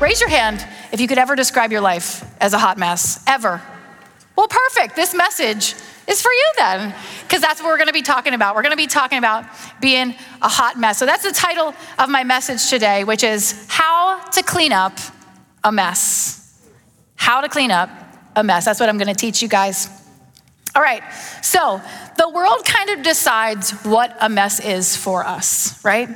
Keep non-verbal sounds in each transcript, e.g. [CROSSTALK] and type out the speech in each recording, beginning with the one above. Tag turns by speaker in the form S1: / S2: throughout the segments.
S1: Raise your hand if you could ever describe your life as a hot mess, ever. Well, perfect. This message is for you then, because that's what we're going to be talking about. We're going to be talking about being a hot mess. So that's the title of my message today, which is How to Clean Up a Mess. How to Clean Up a Mess. That's what I'm going to teach you guys. All right, so the world kind of decides what a mess is for us, right?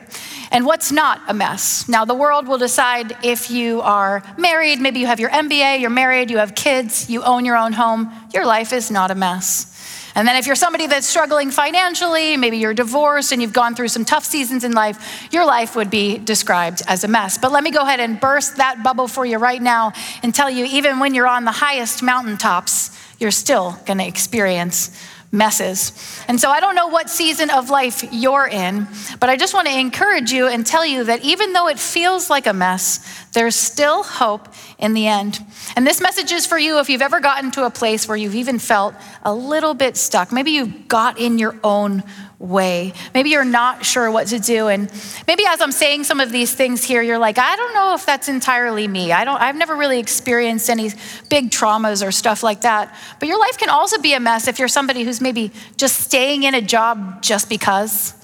S1: And what's not a mess. Now, the world will decide if you are married, maybe you have your MBA, you're married, you have kids, you own your own home, your life is not a mess. And then if you're somebody that's struggling financially, maybe you're divorced and you've gone through some tough seasons in life, your life would be described as a mess. But let me go ahead and burst that bubble for you right now and tell you even when you're on the highest mountaintops, you're still going to experience messes. And so I don't know what season of life you're in, but I just want to encourage you and tell you that even though it feels like a mess, there's still hope in the end. And this message is for you if you've ever gotten to a place where you've even felt a little bit stuck. Maybe you've got in your own way. Maybe you're not sure what to do and maybe as I'm saying some of these things here you're like I don't know if that's entirely me. I don't I've never really experienced any big traumas or stuff like that. But your life can also be a mess if you're somebody who's maybe just staying in a job just because.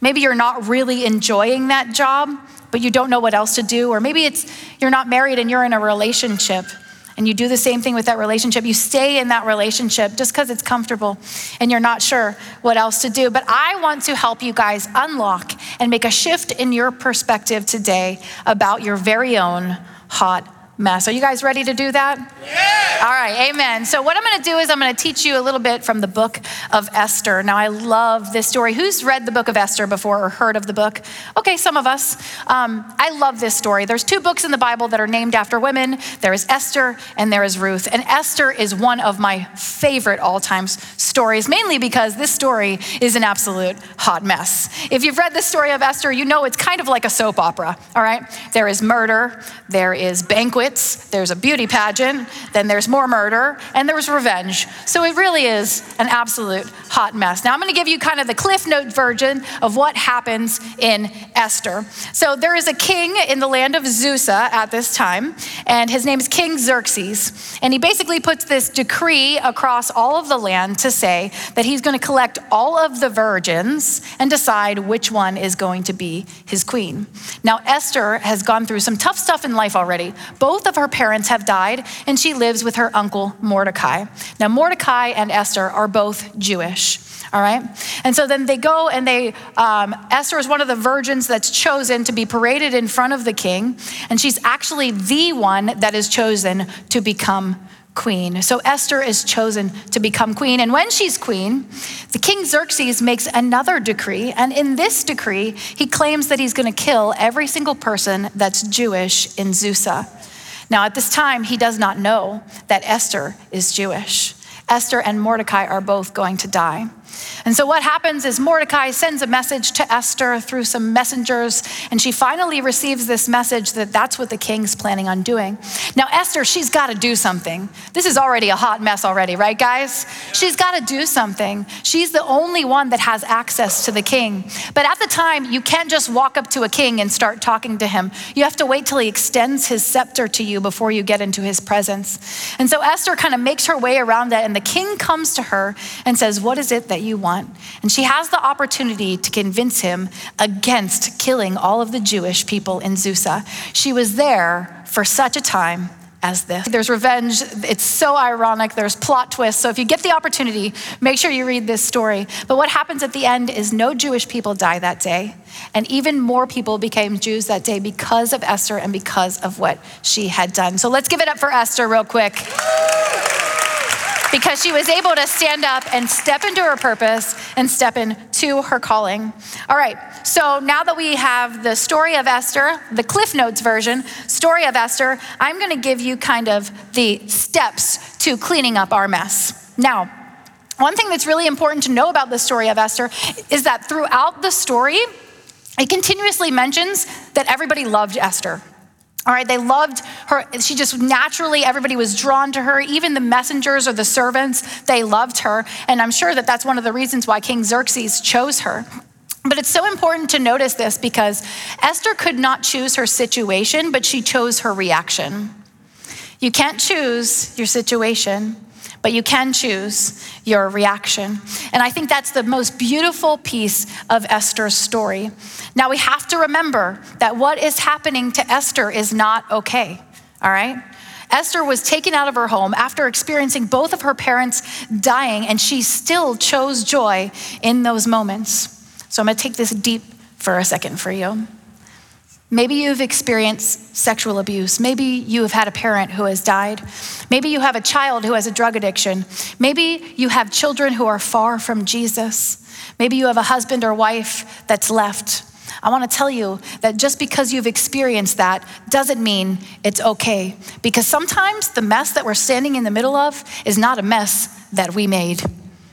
S1: Maybe you're not really enjoying that job, but you don't know what else to do or maybe it's you're not married and you're in a relationship and you do the same thing with that relationship. You stay in that relationship just because it's comfortable and you're not sure what else to do. But I want to help you guys unlock and make a shift in your perspective today about your very own hot mess. Are you guys ready to do that? Yeah. All right, amen. So, what I'm going to do is I'm going to teach you a little bit from the book of Esther. Now, I love this story. Who's read the book of Esther before or heard of the book? Okay, some of us. Um, I love this story. There's two books in the Bible that are named after women there is Esther and there is Ruth. And Esther is one of my favorite all time stories, mainly because this story is an absolute hot mess. If you've read the story of Esther, you know it's kind of like a soap opera, all right? There is murder, there is banquet banquets, there's a beauty pageant, then there's more murder, and there's revenge. So it really is an absolute hot mess. Now, I'm going to give you kind of the Cliff Note version of what happens in Esther. So there is a king in the land of Susa at this time, and his name is King Xerxes. And he basically puts this decree across all of the land to say that he's going to collect all of the virgins and decide which one is going to be his queen. Now, Esther has gone through some tough stuff in life already. Both both of her parents have died, and she lives with her uncle Mordecai. Now, Mordecai and Esther are both Jewish. All right? And so then they go and they, um, Esther is one of the virgins that's chosen to be paraded in front of the king. And she's actually the one that is chosen to become queen. So Esther is chosen to become queen. And when she's queen, the king Xerxes makes another decree. And in this decree, he claims that he's going to kill every single person that's Jewish in Susa. Now, at this time, he does not know that Esther is Jewish. Esther and Mordecai are both going to die. And so, what happens is Mordecai sends a message to Esther through some messengers, and she finally receives this message that that's what the king's planning on doing. Now, Esther, she's got to do something. This is already a hot mess, already, right, guys? She's got to do something. She's the only one that has access to the king. But at the time, you can't just walk up to a king and start talking to him. You have to wait till he extends his scepter to you before you get into his presence. And so, Esther kind of makes her way around that, and the king comes to her and says, What is it that you want. And she has the opportunity to convince him against killing all of the Jewish people in Susa. She was there for such a time as this. There's revenge. It's so ironic. There's plot twists. So if you get the opportunity, make sure you read this story. But what happens at the end is no Jewish people die that day. And even more people became Jews that day because of Esther and because of what she had done. So let's give it up for Esther real quick because she was able to stand up and step into her purpose and step into her calling. All right, so now that we have the story of Esther, the Cliff Notes version, story of Esther, I'm gonna give you kind of the steps to cleaning up our mess. Now, one thing that's really important to know about the story of Esther is that throughout the story, it continuously mentions that everybody loved Esther. All right, they loved her. She just naturally, everybody was drawn to her. Even the messengers or the servants, they loved her. And I'm sure that that's one of the reasons why King Xerxes chose her. But it's so important to notice this because Esther could not choose her situation, but she chose her reaction. You can't choose your situation, but you can choose your reaction. And I think that's the most beautiful piece of Esther's story. Now we have to remember that what is happening to Esther is not okay, all right? Esther was taken out of her home after experiencing both of her parents dying, and she still chose joy in those moments. So I'm gonna take this deep for a second for you. Maybe you've experienced sexual abuse. Maybe you have had a parent who has died. Maybe you have a child who has a drug addiction. Maybe you have children who are far from Jesus. Maybe you have a husband or wife that's left. I want to tell you that just because you've experienced that doesn't mean it's okay. Because sometimes the mess that we're standing in the middle of is not a mess that we made.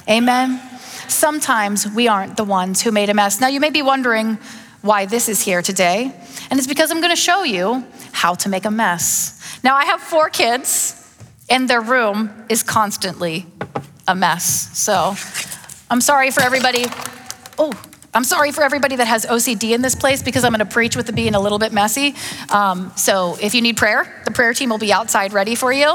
S1: Amen? Sometimes we aren't the ones who made a mess. Now, you may be wondering why this is here today. And it's because I'm gonna show you how to make a mess. Now, I have four kids, and their room is constantly a mess. So I'm sorry for everybody. Oh, I'm sorry for everybody that has OCD in this place because I'm going to preach with it being a little bit messy. Um, so if you need prayer, the prayer team will be outside ready for you.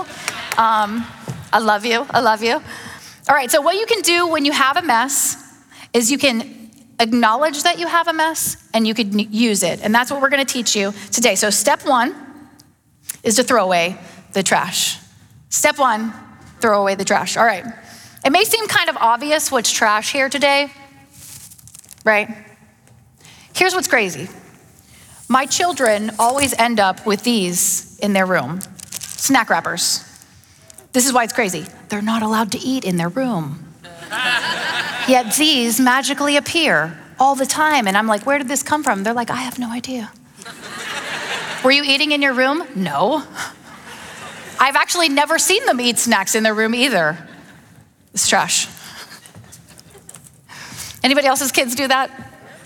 S1: Um, I love you. I love you. All right, so what you can do when you have a mess is you can acknowledge that you have a mess and you could use it. And that's what we're going to teach you today. So, step one is to throw away the trash. Step one, throw away the trash. All right. It may seem kind of obvious what's trash here today, right? Here's what's crazy my children always end up with these in their room snack wrappers. This is why it's crazy. They're not allowed to eat in their room. Yet these magically appear all the time. And I'm like, where did this come from? They're like, I have no idea. Were you eating in your room? No. I've actually never seen them eat snacks in their room either. It's trash. Anybody else's kids do that?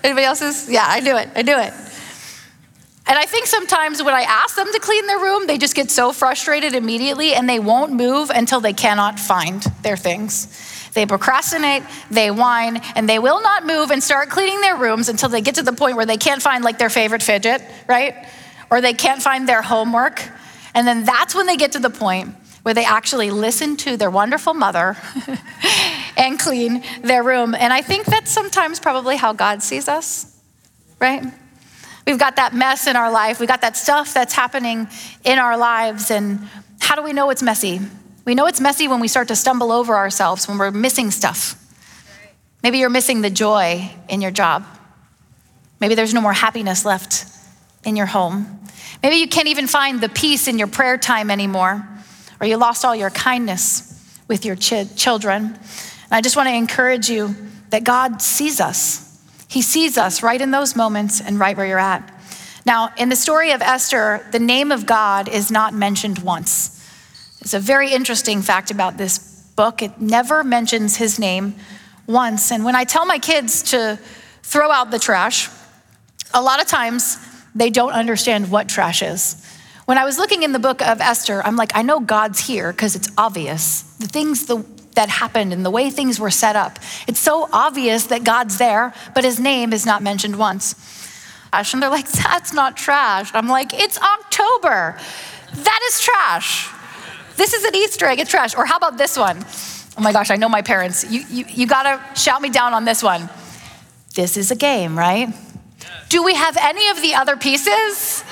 S1: Anybody else's? Yeah, I do it. I do it. And I think sometimes when I ask them to clean their room, they just get so frustrated immediately and they won't move until they cannot find their things. They procrastinate, they whine, and they will not move and start cleaning their rooms until they get to the point where they can't find like their favorite fidget, right? Or they can't find their homework. And then that's when they get to the point where they actually listen to their wonderful mother [LAUGHS] and clean their room. And I think that's sometimes probably how God sees us, right? We've got that mess in our life, we got that stuff that's happening in our lives. And how do we know it's messy? We know it's messy when we start to stumble over ourselves, when we're missing stuff. Maybe you're missing the joy in your job. Maybe there's no more happiness left in your home. Maybe you can't even find the peace in your prayer time anymore, or you lost all your kindness with your ch- children. And I just want to encourage you that God sees us. He sees us right in those moments and right where you're at. Now, in the story of Esther, the name of God is not mentioned once. It's a very interesting fact about this book. It never mentions his name once. And when I tell my kids to throw out the trash, a lot of times they don't understand what trash is. When I was looking in the book of Esther, I'm like, I know God's here because it's obvious. The things the, that happened and the way things were set up. It's so obvious that God's there, but his name is not mentioned once. And they're like, that's not trash. I'm like, it's October. That is trash. This is an Easter egg, it's trash. Or how about this one? Oh my gosh, I know my parents. You, you, you gotta shout me down on this one. This is a game, right? Do we have any of the other pieces?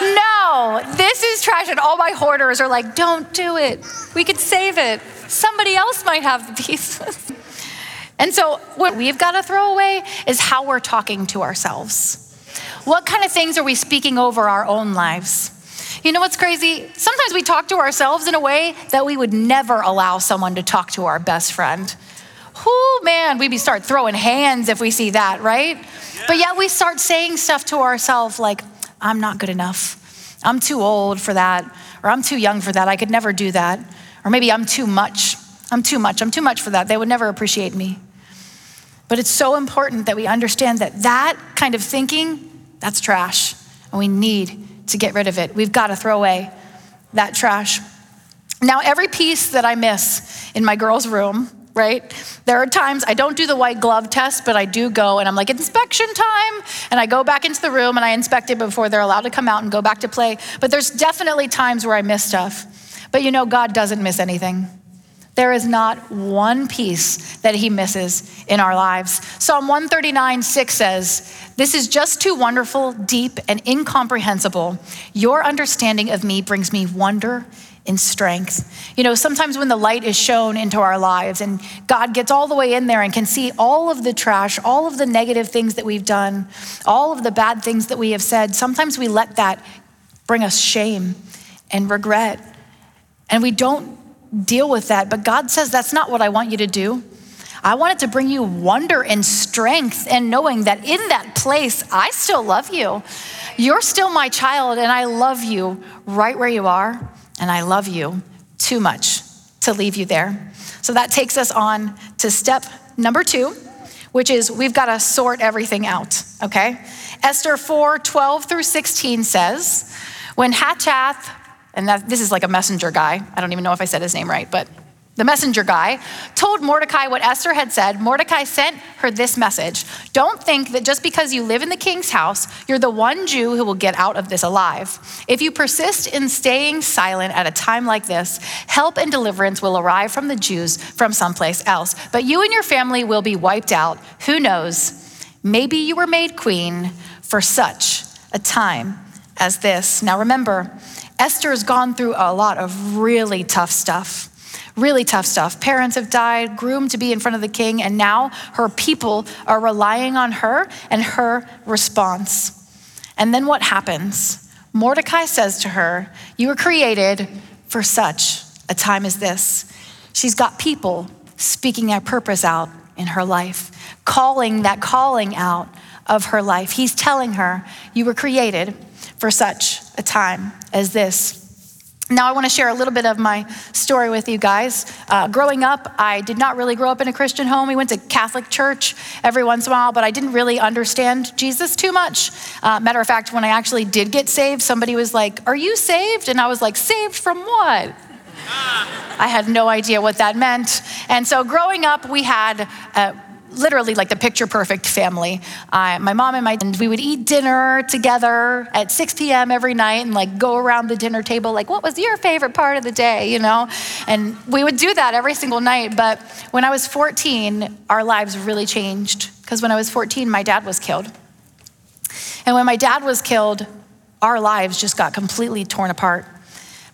S1: No, this is trash. And all my hoarders are like, don't do it. We could save it. Somebody else might have the pieces. [LAUGHS] and so, what we've got to throw away is how we're talking to ourselves. What kind of things are we speaking over our own lives? You know what's crazy? Sometimes we talk to ourselves in a way that we would never allow someone to talk to our best friend. whoo, man, we'd be start throwing hands if we see that, right? Yeah. But yet we start saying stuff to ourselves like, I'm not good enough. I'm too old for that. Or I'm too young for that. I could never do that. Or maybe I'm too much. I'm too much. I'm too much for that. They would never appreciate me. But it's so important that we understand that that kind of thinking, that's trash. And we need to get rid of it. We've got to throw away that trash. Now, every piece that I miss in my girls' room, right? There are times I don't do the white glove test, but I do go and I'm like, inspection time. And I go back into the room and I inspect it before they're allowed to come out and go back to play. But there's definitely times where I miss stuff. But you know, God doesn't miss anything. There is not one piece that he misses in our lives. Psalm 139, 6 says, This is just too wonderful, deep, and incomprehensible. Your understanding of me brings me wonder and strength. You know, sometimes when the light is shown into our lives and God gets all the way in there and can see all of the trash, all of the negative things that we've done, all of the bad things that we have said, sometimes we let that bring us shame and regret. And we don't deal with that. But God says, that's not what I want you to do. I want it to bring you wonder and strength and knowing that in that place, I still love you. You're still my child, and I love you right where you are, and I love you too much to leave you there. So that takes us on to step number two, which is we've got to sort everything out, okay? Esther 4 12 through 16 says, When Hathach and that, this is like a messenger guy. I don't even know if I said his name right, but the messenger guy told Mordecai what Esther had said. Mordecai sent her this message Don't think that just because you live in the king's house, you're the one Jew who will get out of this alive. If you persist in staying silent at a time like this, help and deliverance will arrive from the Jews from someplace else. But you and your family will be wiped out. Who knows? Maybe you were made queen for such a time as this. Now remember, Esther has gone through a lot of really tough stuff. Really tough stuff. Parents have died, groomed to be in front of the king, and now her people are relying on her and her response. And then what happens? Mordecai says to her, You were created for such a time as this. She's got people speaking their purpose out in her life, calling that calling out of her life. He's telling her, You were created for such a time as this. Now, I want to share a little bit of my story with you guys. Uh, growing up, I did not really grow up in a Christian home. We went to Catholic church every once in a while, but I didn't really understand Jesus too much. Uh, matter of fact, when I actually did get saved, somebody was like, Are you saved? And I was like, Saved from what? I had no idea what that meant. And so growing up, we had uh, literally like the picture perfect family. Uh, my mom and my and we would eat dinner together at 6 p.m. every night and like go around the dinner table like what was your favorite part of the day, you know? And we would do that every single night. But when I was 14, our lives really changed because when I was 14, my dad was killed. And when my dad was killed, our lives just got completely torn apart.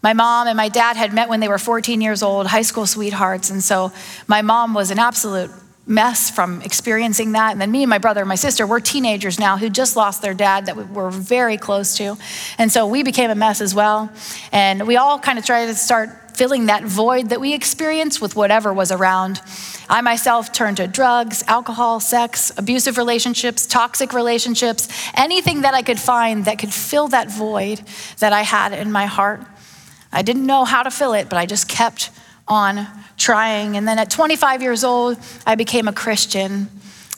S1: My mom and my dad had met when they were 14 years old, high school sweethearts. And so my mom was an absolute mess from experiencing that. And then me and my brother and my sister, we're teenagers now who just lost their dad that we were very close to. And so we became a mess as well. And we all kind of tried to start filling that void that we experienced with whatever was around. I myself turned to drugs, alcohol, sex, abusive relationships, toxic relationships, anything that I could find that could fill that void that I had in my heart. I didn't know how to fill it, but I just kept on trying. And then at 25 years old, I became a Christian,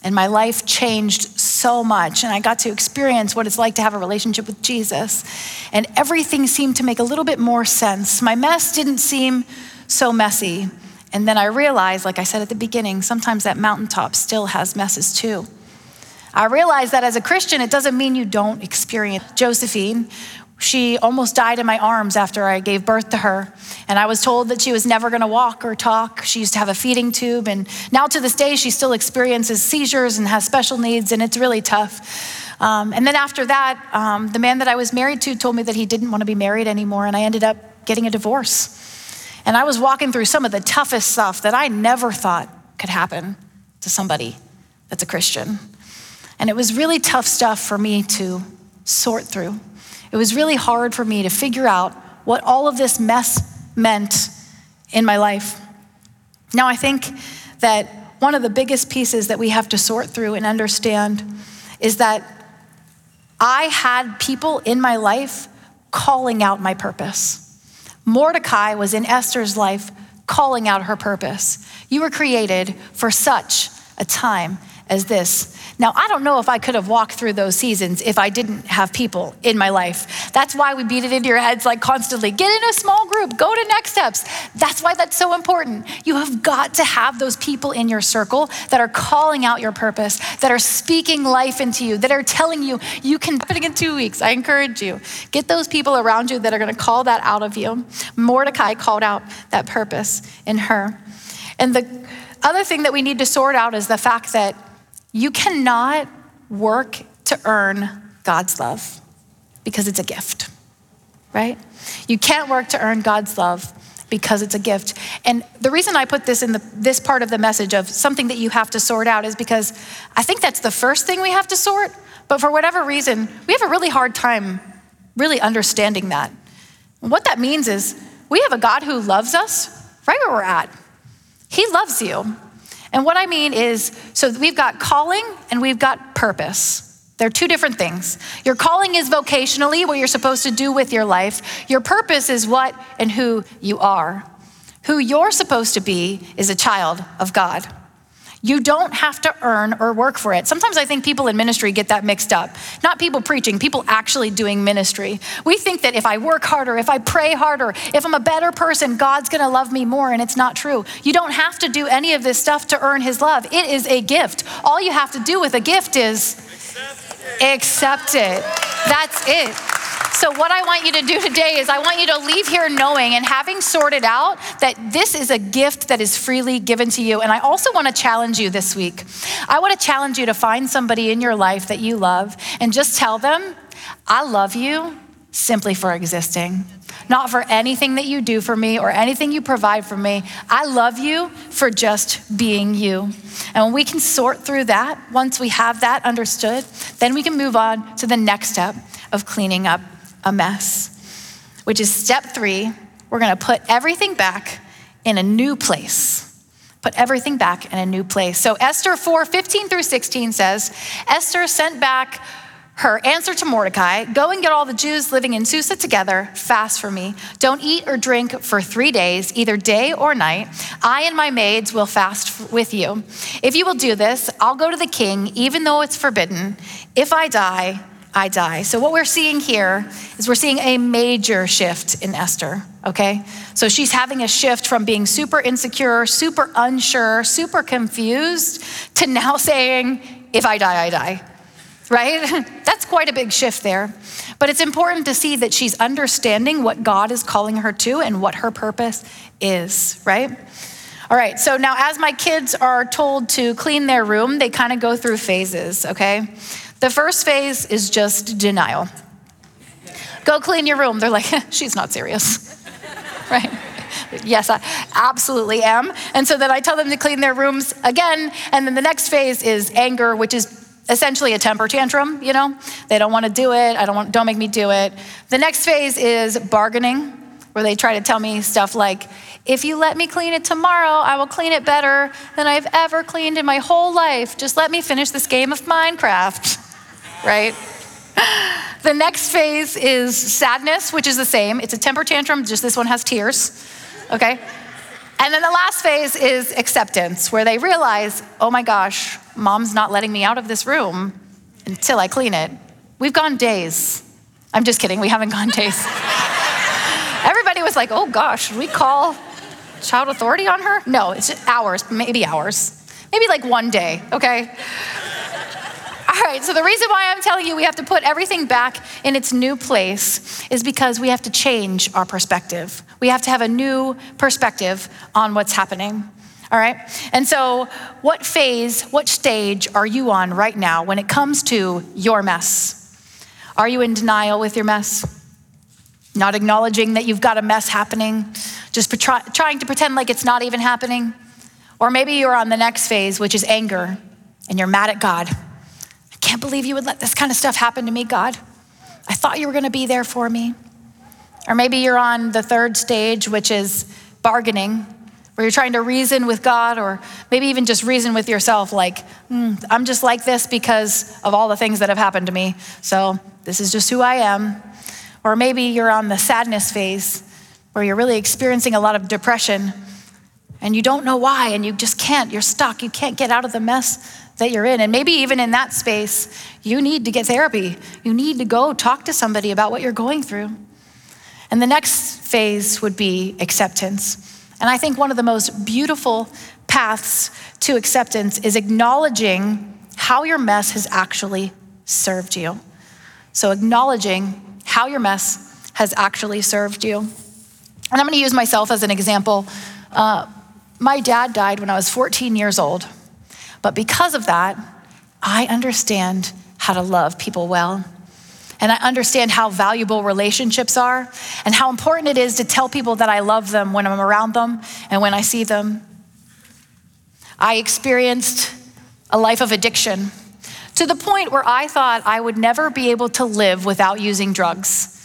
S1: and my life changed so much. And I got to experience what it's like to have a relationship with Jesus. And everything seemed to make a little bit more sense. My mess didn't seem so messy. And then I realized, like I said at the beginning, sometimes that mountaintop still has messes too. I realized that as a Christian, it doesn't mean you don't experience. Josephine she almost died in my arms after I gave birth to her. And I was told that she was never going to walk or talk. She used to have a feeding tube. And now to this day, she still experiences seizures and has special needs, and it's really tough. Um, and then after that, um, the man that I was married to told me that he didn't want to be married anymore, and I ended up getting a divorce. And I was walking through some of the toughest stuff that I never thought could happen to somebody that's a Christian. And it was really tough stuff for me to sort through. It was really hard for me to figure out what all of this mess meant in my life. Now, I think that one of the biggest pieces that we have to sort through and understand is that I had people in my life calling out my purpose. Mordecai was in Esther's life calling out her purpose. You were created for such a time as this. Now, I don't know if I could have walked through those seasons if I didn't have people in my life. That's why we beat it into your heads like constantly get in a small group, go to next steps. That's why that's so important. You have got to have those people in your circle that are calling out your purpose, that are speaking life into you, that are telling you you can do it in two weeks. I encourage you. Get those people around you that are going to call that out of you. Mordecai called out that purpose in her. And the other thing that we need to sort out is the fact that you cannot work to earn God's love because it's a gift, right? You can't work to earn God's love because it's a gift. And the reason I put this in the, this part of the message of something that you have to sort out is because I think that's the first thing we have to sort, but for whatever reason, we have a really hard time really understanding that. What that means is we have a God who loves us right where we're at. He loves you. And what I mean is, so we've got calling and we've got purpose. They're two different things. Your calling is vocationally what you're supposed to do with your life. Your purpose is what and who you are. Who you're supposed to be is a child of God. You don't have to earn or work for it. Sometimes I think people in ministry get that mixed up. Not people preaching, people actually doing ministry. We think that if I work harder, if I pray harder, if I'm a better person, God's gonna love me more, and it's not true. You don't have to do any of this stuff to earn His love. It is a gift. All you have to do with a gift is accept it. That's it. So, what I want you to do today is I want you to leave here knowing and having sorted out that this is a gift that is freely given to you. And I also want to challenge you this week. I want to challenge you to find somebody in your life that you love and just tell them, I love you simply for existing not for anything that you do for me or anything you provide for me. I love you for just being you. And when we can sort through that, once we have that understood, then we can move on to the next step of cleaning up a mess, which is step three. We're gonna put everything back in a new place. Put everything back in a new place. So Esther 4 15 through 16 says, Esther sent back her answer to Mordecai Go and get all the Jews living in Susa together, fast for me. Don't eat or drink for three days, either day or night. I and my maids will fast with you. If you will do this, I'll go to the king, even though it's forbidden. If I die, I die. So, what we're seeing here is we're seeing a major shift in Esther, okay? So, she's having a shift from being super insecure, super unsure, super confused to now [LAUGHS] saying, if I die, I die, right? [LAUGHS] That's quite a big shift there. But it's important to see that she's understanding what God is calling her to and what her purpose is, right? All right, so now as my kids are told to clean their room, they kind of go through phases, okay? The first phase is just denial. Go clean your room. They're like, [LAUGHS] she's not serious, [LAUGHS] right? Yes, I absolutely am. And so then I tell them to clean their rooms again. And then the next phase is anger, which is essentially a temper tantrum, you know? They don't want to do it. I don't want, don't make me do it. The next phase is bargaining, where they try to tell me stuff like, if you let me clean it tomorrow, I will clean it better than I've ever cleaned in my whole life. Just let me finish this game of Minecraft [LAUGHS] right? The next phase is sadness, which is the same. It's a temper tantrum, just this one has tears, okay? And then the last phase is acceptance, where they realize, oh my gosh, mom's not letting me out of this room until I clean it. We've gone days. I'm just kidding, we haven't gone days. Everybody was like, oh gosh, should we call child authority on her? No, it's hours, maybe hours. Maybe like one day, okay? All right, so the reason why I'm telling you we have to put everything back in its new place is because we have to change our perspective. We have to have a new perspective on what's happening. All right? And so, what phase, what stage are you on right now when it comes to your mess? Are you in denial with your mess? Not acknowledging that you've got a mess happening, just try, trying to pretend like it's not even happening? Or maybe you're on the next phase, which is anger, and you're mad at God can't believe you would let this kind of stuff happen to me, God. I thought you were going to be there for me. Or maybe you're on the third stage, which is bargaining, where you're trying to reason with God or maybe even just reason with yourself, like, mm, I'm just like this because of all the things that have happened to me. So this is just who I am. Or maybe you're on the sadness phase where you're really experiencing a lot of depression and you don't know why and you just can't. You're stuck. You can't get out of the mess that you're in. And maybe even in that space, you need to get therapy. You need to go talk to somebody about what you're going through. And the next phase would be acceptance. And I think one of the most beautiful paths to acceptance is acknowledging how your mess has actually served you. So, acknowledging how your mess has actually served you. And I'm going to use myself as an example. Uh, my dad died when I was 14 years old. But because of that, I understand how to love people well. And I understand how valuable relationships are and how important it is to tell people that I love them when I'm around them and when I see them. I experienced a life of addiction to the point where I thought I would never be able to live without using drugs.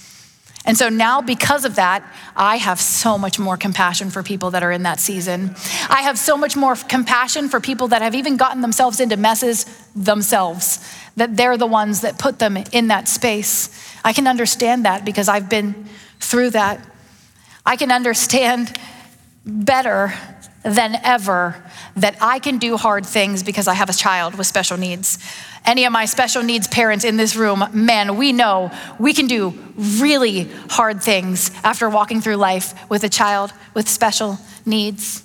S1: And so now, because of that, I have so much more compassion for people that are in that season. I have so much more compassion for people that have even gotten themselves into messes themselves, that they're the ones that put them in that space. I can understand that because I've been through that. I can understand better than ever that I can do hard things because I have a child with special needs any of my special needs parents in this room, man, we know we can do really hard things after walking through life with a child with special needs.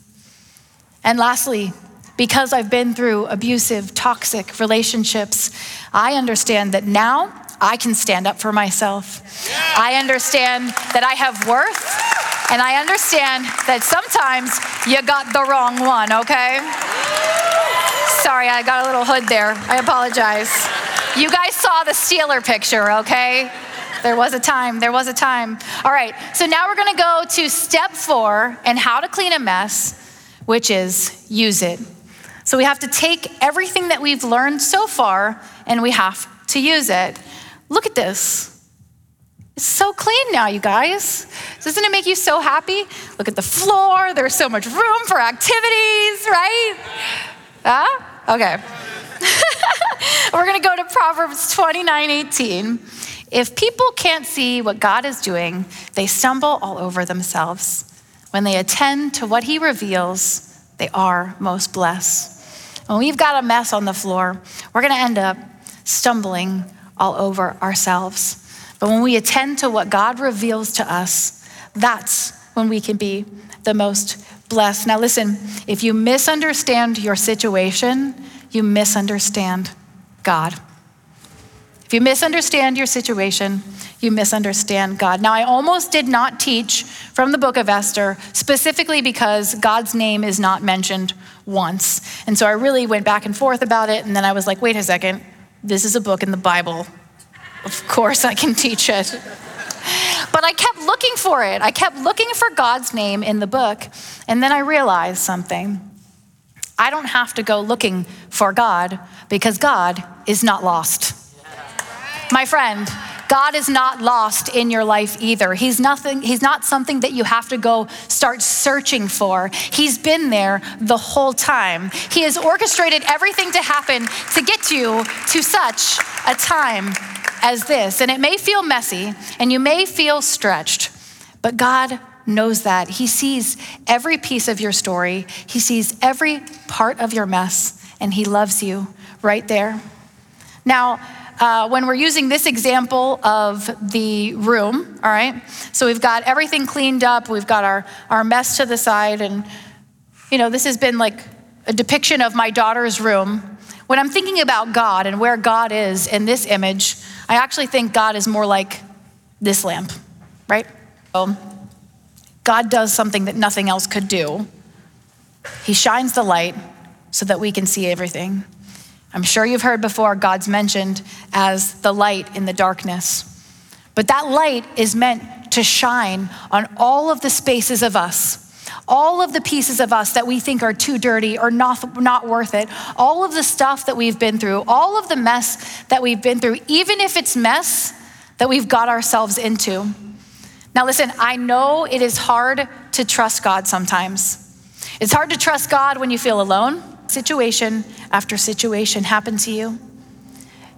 S1: And lastly, because I've been through abusive, toxic relationships, I understand that now I can stand up for myself. I understand that I have worth, and I understand that sometimes you got the wrong one, okay? Sorry, I got a little hood there. I apologize. You guys saw the Steeler picture, okay? There was a time, there was a time. All right, so now we're gonna go to step four and how to clean a mess, which is use it. So we have to take everything that we've learned so far and we have to use it. Look at this. It's so clean now, you guys. Doesn't it make you so happy? Look at the floor. There's so much room for activities, right? Huh? Okay. [LAUGHS] We're going to go to Proverbs 29 18. If people can't see what God is doing, they stumble all over themselves. When they attend to what He reveals, they are most blessed. When we've got a mess on the floor, we're going to end up stumbling all over ourselves. But when we attend to what God reveals to us, that's when we can be the most blessed. Now, listen, if you misunderstand your situation, you misunderstand God. If you misunderstand your situation, you misunderstand God. Now, I almost did not teach from the book of Esther specifically because God's name is not mentioned once. And so I really went back and forth about it. And then I was like, wait a second, this is a book in the Bible. Of course, I can teach it. But I kept looking for it. I kept looking for God's name in the book. And then I realized something. I don't have to go looking for God because God is not lost. My friend, God is not lost in your life either. He's nothing, he's not something that you have to go start searching for. He's been there the whole time. He has orchestrated everything to happen to get you to such a time as this. And it may feel messy and you may feel stretched, but God knows that. He sees every piece of your story, He sees every part of your mess, and He loves you right there. Now, uh, when we're using this example of the room, all right, so we've got everything cleaned up, we've got our, our mess to the side, and you know, this has been like a depiction of my daughter's room. When I'm thinking about God and where God is in this image, I actually think God is more like this lamp, right? So God does something that nothing else could do. He shines the light so that we can see everything. I'm sure you've heard before God's mentioned as the light in the darkness. But that light is meant to shine on all of the spaces of us all of the pieces of us that we think are too dirty or not, not worth it, all of the stuff that we've been through, all of the mess that we've been through, even if it's mess that we've got ourselves into. Now, listen, I know it is hard to trust God sometimes. It's hard to trust God when you feel alone. Situation after situation happen to you.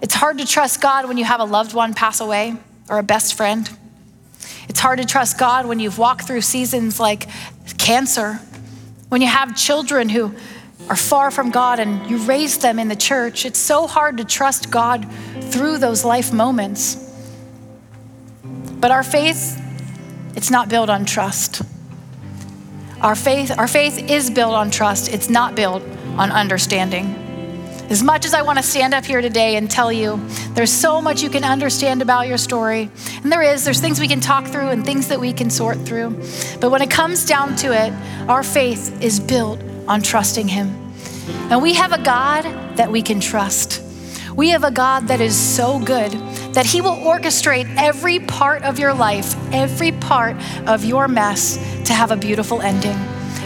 S1: It's hard to trust God when you have a loved one pass away or a best friend. It's hard to trust God when you've walked through seasons like cancer, when you have children who are far from God and you raise them in the church. It's so hard to trust God through those life moments. But our faith, it's not built on trust. Our faith, our faith is built on trust. It's not built on understanding. As much as I want to stand up here today and tell you there's so much you can understand about your story, and there is, there's things we can talk through and things that we can sort through. But when it comes down to it, our faith is built on trusting Him. And we have a God that we can trust. We have a God that is so good that He will orchestrate every part of your life, every part of your mess to have a beautiful ending.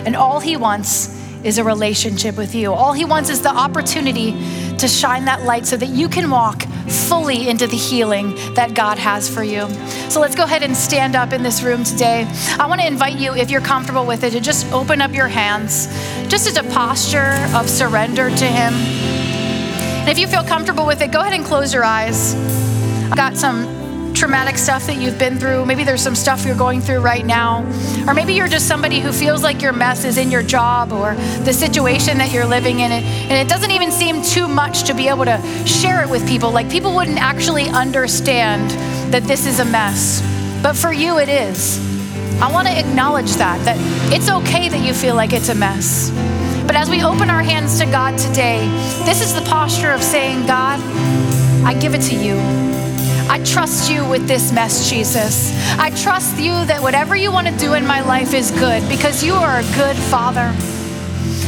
S1: And all He wants is a relationship with you. All He wants is the opportunity to shine that light so that you can walk fully into the healing that God has for you. So let's go ahead and stand up in this room today. I want to invite you, if you're comfortable with it, to just open up your hands, just as a posture of surrender to Him. And if you feel comfortable with it, go ahead and close your eyes. I've got some traumatic stuff that you've been through. Maybe there's some stuff you're going through right now. Or maybe you're just somebody who feels like your mess is in your job or the situation that you're living in. And it doesn't even seem too much to be able to share it with people. Like people wouldn't actually understand that this is a mess. But for you, it is. I want to acknowledge that, that it's okay that you feel like it's a mess. But as we open our hands to God today, this is the posture of saying, God, I give it to you. I trust you with this mess, Jesus. I trust you that whatever you want to do in my life is good because you are a good father.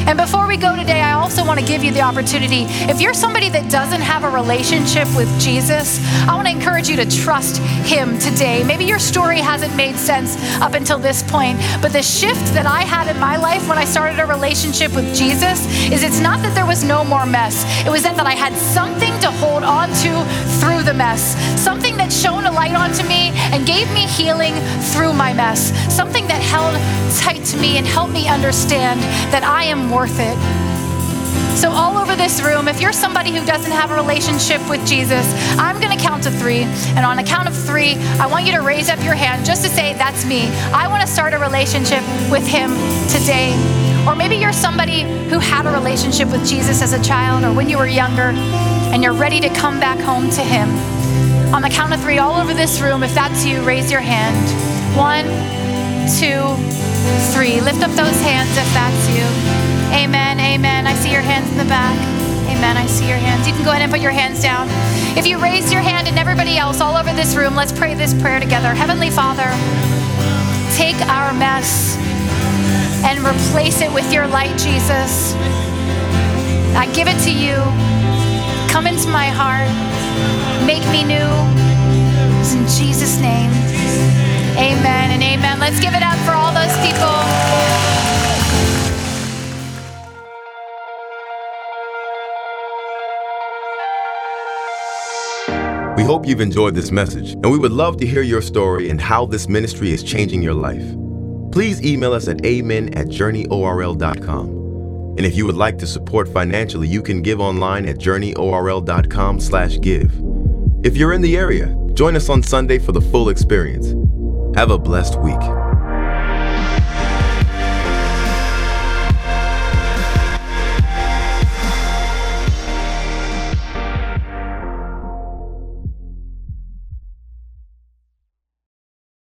S1: And before we go today, I also want to give you the opportunity. If you're somebody that doesn't have a relationship with Jesus, I want to encourage you to trust Him today. Maybe your story hasn't made sense up until this point, but the shift that I had in my life when I started a relationship with Jesus is it's not that there was no more mess, it was that, that I had something to hold on to through the mess, something that shone a light onto me and gave me healing through my mess, something that held tight to me and helped me understand that I am worth it. So, all over this room, if you're somebody who doesn't have a relationship with Jesus, I'm going to count to three. And on a count of three, I want you to raise up your hand just to say, That's me. I want to start a relationship with Him today. Or maybe you're somebody who had a relationship with Jesus as a child or when you were younger and you're ready to come back home to Him. On the count of three, all over this room, if that's you, raise your hand. One, two, three. Lift up those hands if that's you. Amen, amen. I see your hands in the back. Amen. I see your hands. You can go ahead and put your hands down. If you raise your hand and everybody else all over this room, let's pray this prayer together. Heavenly Father, take our mess and replace it with your light, Jesus. I give it to you. Come into my heart. Make me new. It's in Jesus' name. Amen and amen. Let's give it up for all those people.
S2: Hope you've enjoyed this message, and we would love to hear your story and how this ministry is changing your life. Please email us at amen at journeyorl.com. And if you would like to support financially, you can give online at journeyorl.com slash give. If you're in the area, join us on Sunday for the full experience. Have a blessed week.